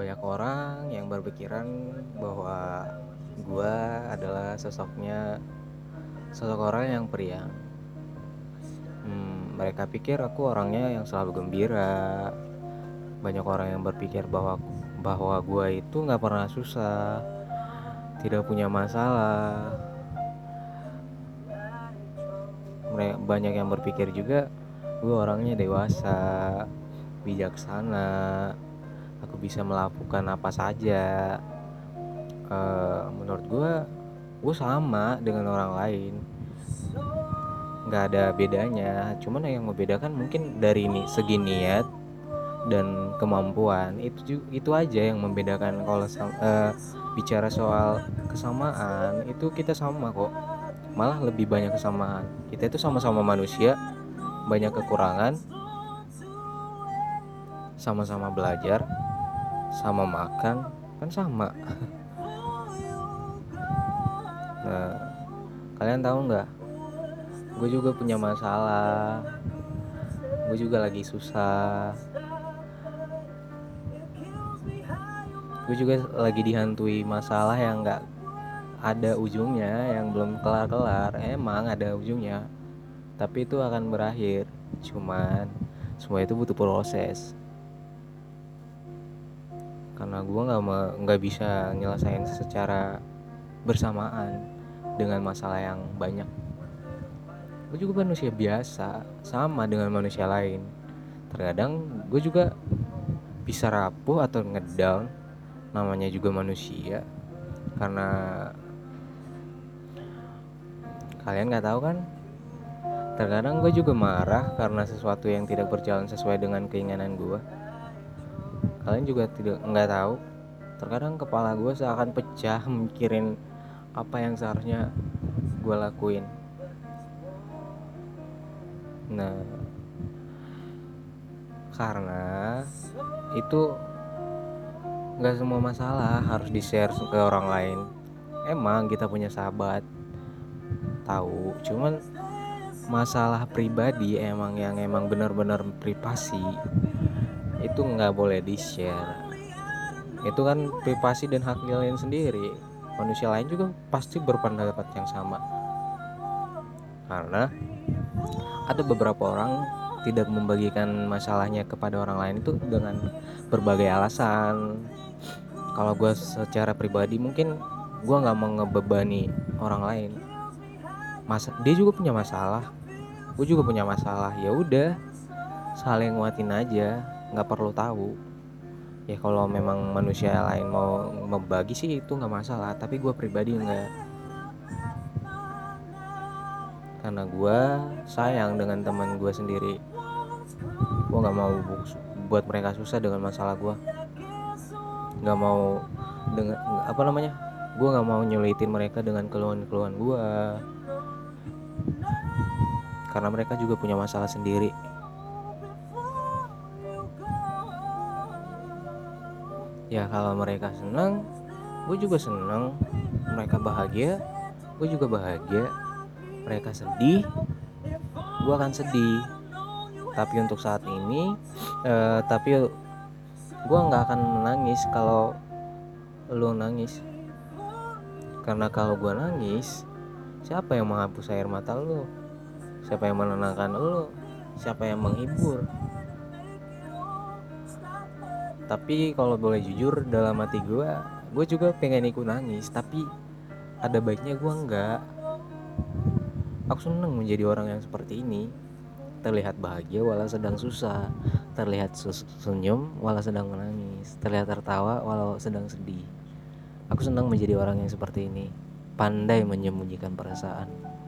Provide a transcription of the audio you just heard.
banyak orang yang berpikiran bahwa gua adalah sosoknya sosok orang yang periang. Hmm, mereka pikir aku orangnya yang selalu gembira. Banyak orang yang berpikir bahwa bahwa gua itu nggak pernah susah tidak punya masalah. Banyak yang berpikir juga gue orangnya dewasa bijaksana aku bisa melakukan apa saja. Uh, menurut gue gue sama dengan orang lain. Nggak ada bedanya. Cuman yang membedakan mungkin dari ini segi niat dan kemampuan. Itu itu aja yang membedakan kalau uh, bicara soal kesamaan itu kita sama kok. Malah lebih banyak kesamaan. Kita itu sama-sama manusia banyak kekurangan sama-sama belajar sama makan kan sama. Nah kalian tahu nggak? Gue juga punya masalah. Gue juga lagi susah. Gue juga lagi dihantui masalah yang nggak ada ujungnya yang belum kelar-kelar. Emang ada ujungnya tapi itu akan berakhir. Cuman semua itu butuh proses karena gue nggak nggak bisa nyelesain secara bersamaan dengan masalah yang banyak. Gue juga manusia biasa sama dengan manusia lain. Terkadang gue juga bisa rapuh atau ngedown namanya juga manusia. Karena kalian nggak tahu kan? Terkadang gue juga marah karena sesuatu yang tidak berjalan sesuai dengan keinginan gue kalian juga tidak nggak tahu. Terkadang kepala gue seakan pecah mikirin apa yang seharusnya gue lakuin. Nah karena itu nggak semua masalah harus di share ke orang lain. Emang kita punya sahabat tahu. Cuman masalah pribadi emang yang emang benar-benar privasi itu nggak boleh di share itu kan privasi dan hak kalian sendiri. Manusia lain juga pasti berpendapat yang sama. Karena ada beberapa orang tidak membagikan masalahnya kepada orang lain itu dengan berbagai alasan. Kalau gue secara pribadi mungkin gue nggak mau ngebebani orang lain. Masa dia juga punya masalah. Gue juga punya masalah. Ya udah saling nguatin aja nggak perlu tahu. Ya kalau memang manusia lain mau membagi sih itu nggak masalah tapi gue pribadi nggak. Karena gue sayang dengan teman gue sendiri. Gue nggak mau buat mereka susah dengan masalah gue nggak mau dengan apa namanya gue nggak mau nyulitin mereka dengan keluhan-keluhan gue karena mereka juga punya masalah sendiri ya kalau mereka senang gue juga senang mereka bahagia gue juga bahagia. Mereka sedih gue akan sedih. Tapi untuk saat ini uh, tapi gue nggak akan menangis kalau lo nangis. Karena kalau gue nangis siapa yang menghapus air mata lo siapa yang menenangkan lo siapa yang menghibur tapi kalau boleh jujur dalam hati gue gue juga pengen ikut nangis. Tapi ada baiknya gue enggak. Aku seneng menjadi orang yang seperti ini. Terlihat bahagia walau sedang susah. Terlihat senyum walau sedang menangis. Terlihat tertawa walau sedang sedih. Aku senang menjadi orang yang seperti ini. Pandai menyembunyikan perasaan